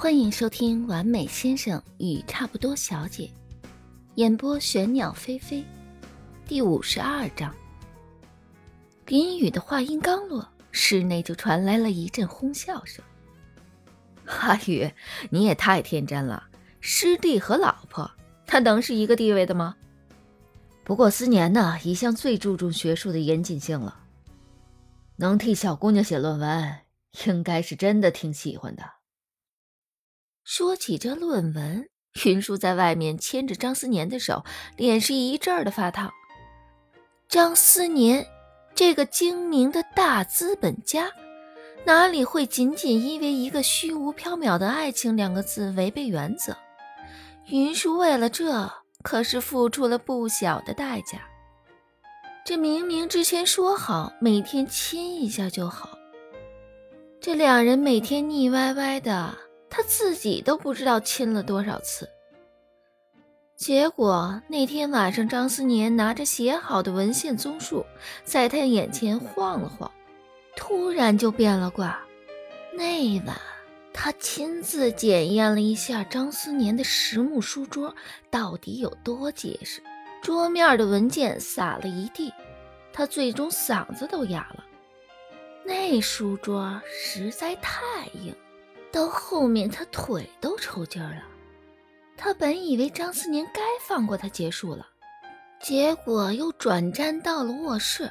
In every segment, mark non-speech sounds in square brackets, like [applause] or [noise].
欢迎收听《完美先生与差不多小姐》，演播玄鸟飞飞，第五十二章。林雨的话音刚落，室内就传来了一阵哄笑声。阿雨，你也太天真了，师弟和老婆，他能是一个地位的吗？不过思年呢，一向最注重学术的严谨性了，能替小姑娘写论文，应该是真的挺喜欢的。说起这论文，云舒在外面牵着张思年的手，脸是一阵儿的发烫。张思年这个精明的大资本家，哪里会仅仅因为一个虚无缥缈的爱情两个字违背原则？云舒为了这可是付出了不小的代价。这明明之前说好每天亲一下就好，这两人每天腻歪歪的。他自己都不知道亲了多少次，结果那天晚上，张思年拿着写好的文献综述在他眼前晃了晃，突然就变了卦。那晚，他亲自检验了一下张思年的实木书桌到底有多结实，桌面的文件撒了一地，他最终嗓子都哑了。那书桌实在太硬。到后面，他腿都抽筋了。他本以为张思年该放过他结束了，结果又转战到了卧室。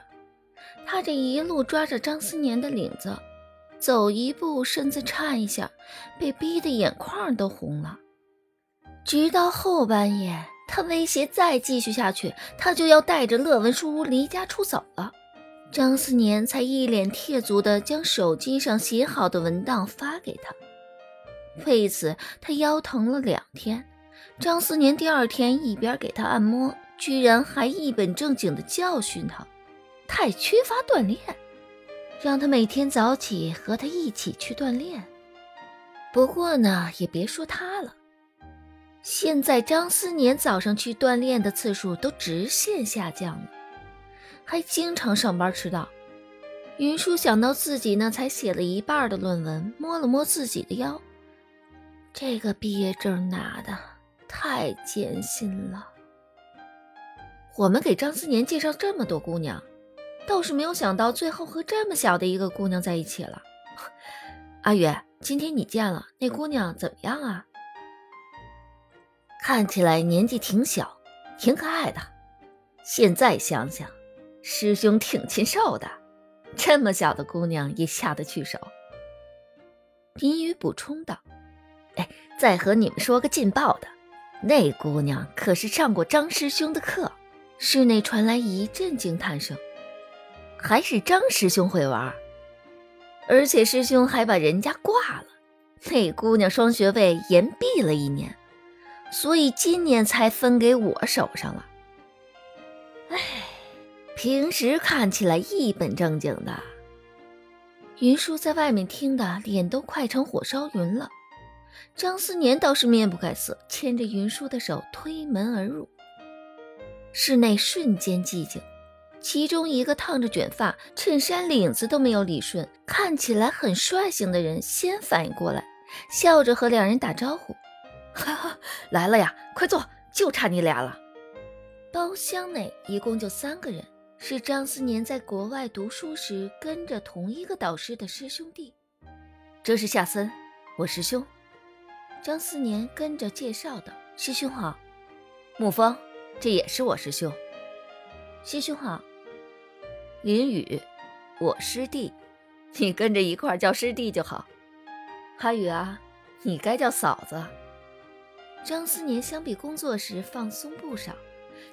他这一路抓着张思年的领子，走一步身子颤一下，被逼得眼眶都红了。直到后半夜，他威胁再继续下去，他就要带着乐文书屋离家出走了。张思年才一脸铁足地将手机上写好的文档发给他。为此，他腰疼了两天。张思年第二天一边给他按摩，居然还一本正经地教训他，太缺乏锻炼，让他每天早起和他一起去锻炼。不过呢，也别说他了，现在张思年早上去锻炼的次数都直线下降了，还经常上班迟到。云舒想到自己那才写了一半的论文，摸了摸自己的腰。这个毕业证拿的太艰辛了。我们给张思年介绍这么多姑娘，倒是没有想到最后和这么小的一个姑娘在一起了。阿宇，今天你见了那姑娘怎么样啊？看起来年纪挺小，挺可爱的。现在想想，师兄挺禽兽的，这么小的姑娘也下得去手。林雨补充道。再和你们说个劲爆的，那姑娘可是上过张师兄的课。室内传来一阵惊叹声，还是张师兄会玩，而且师兄还把人家挂了。那姑娘双学位延毕了一年，所以今年才分给我手上了。哎，平时看起来一本正经的。云舒在外面听的脸都快成火烧云了。张思年倒是面不改色，牵着云舒的手推门而入。室内瞬间寂静，其中一个烫着卷发、衬衫领子都没有理顺、看起来很率性的人先反应过来，笑着和两人打招呼：“ [laughs] 哈哈，来了呀，快坐，就差你俩了。”包厢内一共就三个人，是张思年在国外读书时跟着同一个导师的师兄弟。这是夏森，我师兄。张思年跟着介绍道：“师兄好，沐风，这也是我师兄。师兄好，林雨，我师弟，你跟着一块叫师弟就好。哈雨啊，你该叫嫂子。”张思年相比工作时放松不少，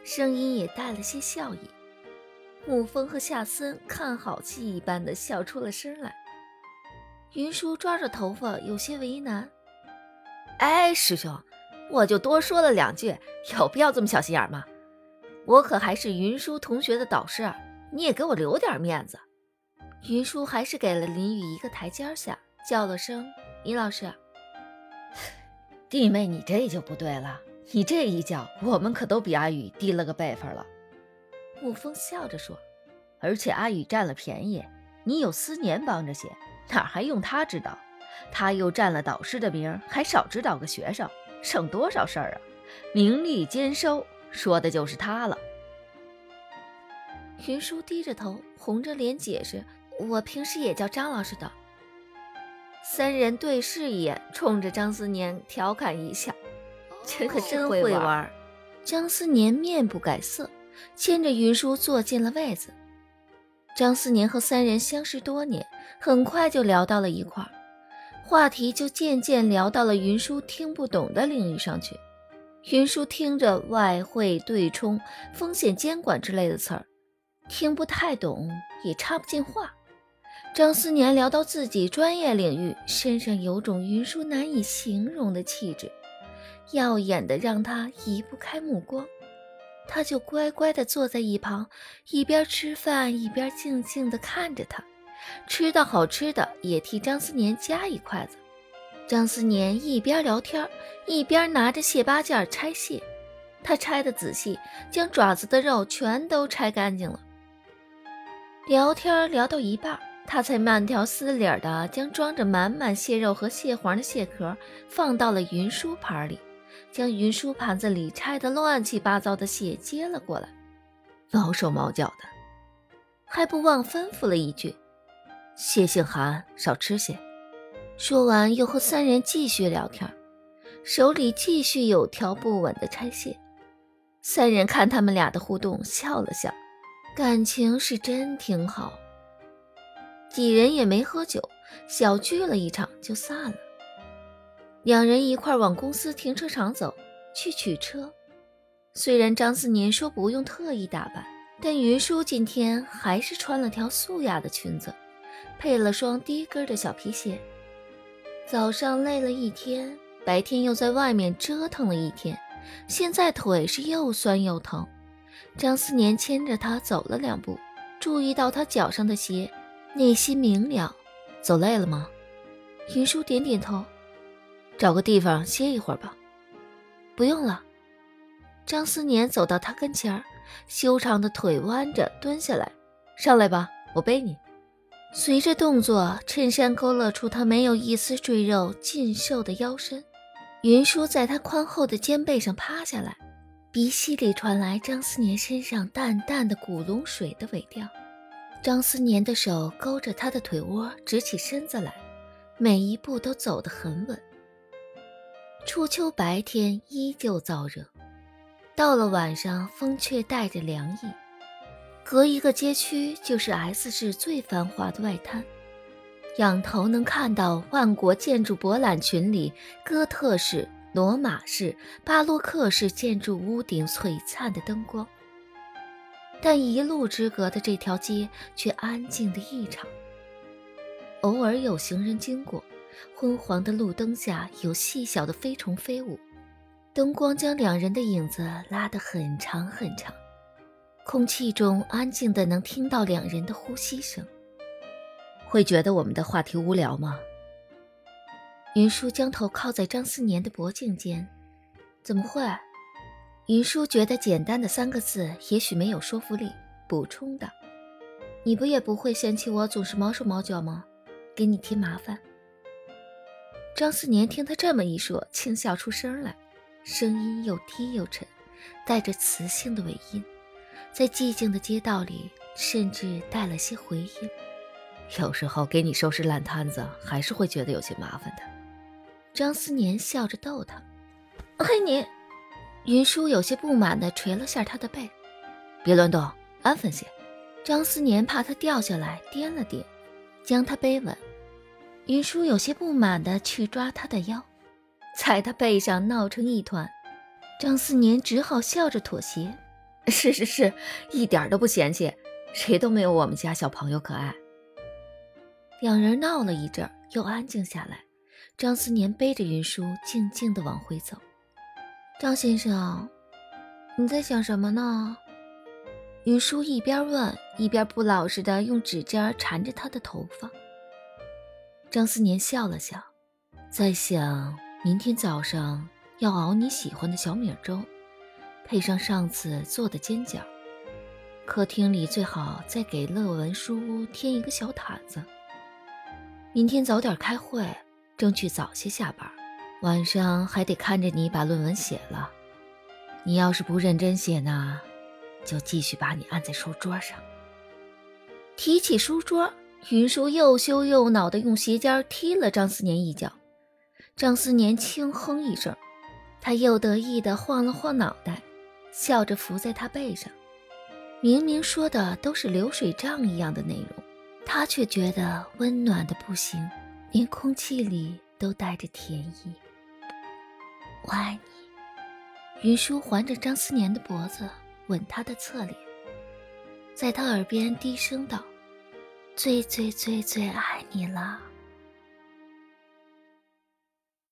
声音也带了些笑意。沐风和夏森看好戏一般的笑出了声来。云舒抓着头发，有些为难。哎，师兄，我就多说了两句，有必要这么小心眼吗？我可还是云舒同学的导师，你也给我留点面子。云舒还是给了林雨一个台阶下，叫了声“林老师”。[laughs] 弟妹，你这就不对了，你这一叫，我们可都比阿宇低了个辈分了。沐风笑着说：“而且阿宇占了便宜，你有思年帮着写，哪还用他知道？他又占了导师的名，还少指导个学生，省多少事儿啊！名利兼收，说的就是他了。云舒低着头，红着脸解释：“我平时也叫张老师的。”三人对视一眼，冲着张思年调侃一笑：“这可真会玩。”张思年面不改色，牵着云舒坐进了位子。张思年和三人相识多年，很快就聊到了一块儿，话题就渐渐聊到了云舒听不懂的领域上去。云舒听着外汇对冲、风险监管之类的词儿，听不太懂，也插不进话。张思年聊到自己专业领域，身上有种云舒难以形容的气质，耀眼的让他移不开目光。他就乖乖地坐在一旁，一边吃饭一边静静地看着他，吃到好吃的也替张思年夹一筷子。张思年一边聊天一边拿着蟹八件拆蟹，他拆得仔细，将爪子的肉全都拆干净了。聊天聊到一半，他才慢条斯理的将装着满满蟹肉和蟹黄的蟹壳放到了云舒盘里。将云舒盘子里拆得乱七八糟的蟹接了过来，毛手毛脚的，还不忘吩咐了一句：“蟹性寒，少吃些。”说完，又和三人继续聊天，手里继续有条不紊的拆卸。三人看他们俩的互动，笑了笑，感情是真挺好。几人也没喝酒，小聚了一场就散了。两人一块往公司停车场走去取车。虽然张思年说不用特意打扮，但云舒今天还是穿了条素雅的裙子，配了双低跟的小皮鞋。早上累了一天，白天又在外面折腾了一天，现在腿是又酸又疼。张思年牵着她走了两步，注意到她脚上的鞋，内心明了。走累了吗？云舒点点头。找个地方歇一会儿吧。不用了。张思年走到他跟前儿，修长的腿弯着蹲下来，上来吧，我背你。随着动作，衬衫勾勒出他没有一丝赘肉、劲瘦的腰身。云舒在他宽厚的肩背上趴下来，鼻息里传来张思年身上淡淡的古龙水的尾调。张思年的手勾着他的腿窝，直起身子来，每一步都走得很稳。初秋白天依旧燥热，到了晚上风却带着凉意。隔一个街区就是 S 市最繁华的外滩，仰头能看到万国建筑博览群里哥特式、罗马式、巴洛克式建筑屋顶璀璨的灯光。但一路之隔的这条街却安静的异常，偶尔有行人经过。昏黄的路灯下有细小的飞虫飞舞，灯光将两人的影子拉得很长很长。空气中安静的能听到两人的呼吸声。会觉得我们的话题无聊吗？云舒将头靠在张思年的脖颈间。怎么会？云舒觉得简单的三个字也许没有说服力，补充道：“你不也不会嫌弃我总是毛手毛脚吗？给你添麻烦。”张思年听他这么一说，轻笑出声来，声音又低又沉，带着磁性的尾音，在寂静的街道里，甚至带了些回音。有时候给你收拾烂摊子，还是会觉得有些麻烦的。张思年笑着逗他：“嘿，你。”云舒有些不满地捶了下他的背：“别乱动，安分些。”张思年怕他掉下来，掂了掂，将他背稳。云舒有些不满地去抓他的腰，在他背上闹成一团。张思年只好笑着妥协：“ [laughs] 是是是，一点都不嫌弃，谁都没有我们家小朋友可爱。”两人闹了一阵，又安静下来。张思年背着云舒，静静的往回走。张先生，你在想什么呢？云舒一边问，一边不老实的用指尖缠着他的头发。张思年笑了笑，在想明天早上要熬你喜欢的小米粥，配上上次做的煎饺。客厅里最好再给乐文书屋添一个小毯子。明天早点开会，争取早些下班，晚上还得看着你把论文写了。你要是不认真写呢，就继续把你按在书桌上。提起书桌，云舒又羞又恼地用鞋尖踢了张思年一脚。张思年轻哼一声，他又得意地晃了晃脑袋，笑着伏在他背上。明明说的都是流水账一样的内容，他却觉得温暖的不行，连空气里都带着甜意。我爱你，云舒环着张思年的脖子，吻他的侧脸，在他耳边低声道：“最最最最爱你了。”